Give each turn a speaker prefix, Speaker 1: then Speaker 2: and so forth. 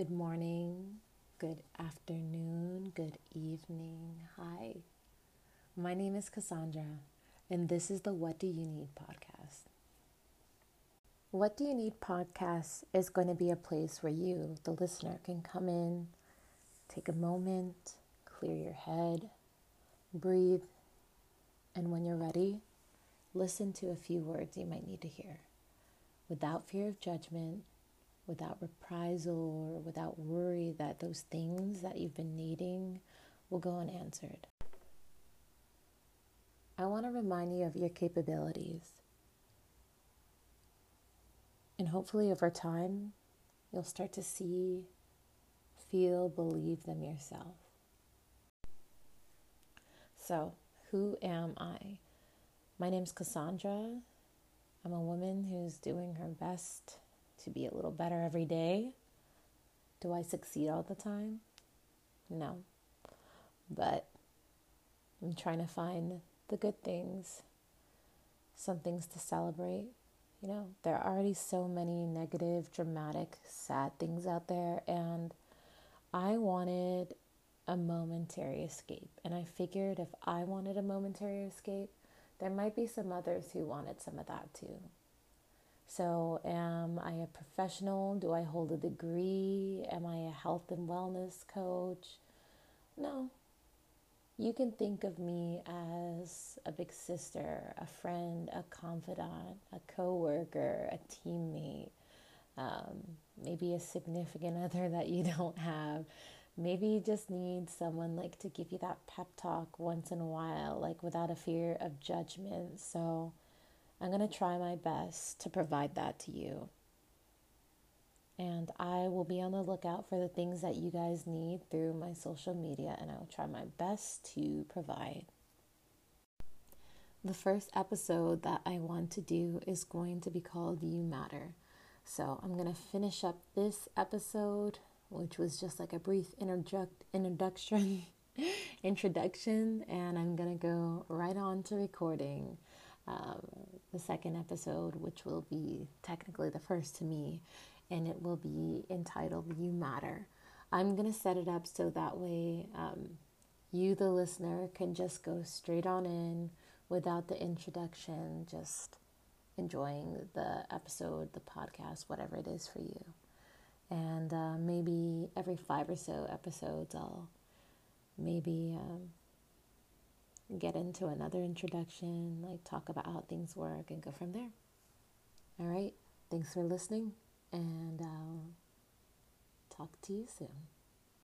Speaker 1: Good morning, good afternoon, good evening. Hi, my name is Cassandra, and this is the What Do You Need podcast. What Do You Need podcast is going to be a place where you, the listener, can come in, take a moment, clear your head, breathe, and when you're ready, listen to a few words you might need to hear without fear of judgment without reprisal or without worry that those things that you've been needing will go unanswered. I want to remind you of your capabilities. And hopefully, over time, you'll start to see, feel, believe them yourself. So, who am I? My name's Cassandra. I'm a woman who's doing her best to be a little better every day. Do I succeed all the time? No. But I'm trying to find the good things, some things to celebrate. You know, there are already so many negative, dramatic, sad things out there, and I wanted a momentary escape. And I figured if I wanted a momentary escape, there might be some others who wanted some of that too. So, am I a professional? Do I hold a degree? Am I a health and wellness coach? No. You can think of me as a big sister, a friend, a confidant, a coworker, a teammate, um, maybe a significant other that you don't have. Maybe you just need someone like to give you that pep talk once in a while, like without a fear of judgment. So, I'm going to try my best to provide that to you. And I will be on the lookout for the things that you guys need through my social media, and I will try my best to provide. The first episode that I want to do is going to be called You Matter. So I'm going to finish up this episode, which was just like a brief introduct- introduction, introduction, and I'm going to go right on to recording um, the second episode, which will be technically the first to me, and it will be entitled You Matter. I'm going to set it up so that way um, you, the listener, can just go straight on in without the introduction, just enjoying the episode, the podcast, whatever it is for you. And uh, maybe every five or so episodes, I'll maybe um, get into another introduction, like talk about how things work, and go from there. All right. Thanks for listening, and I'll talk to you soon.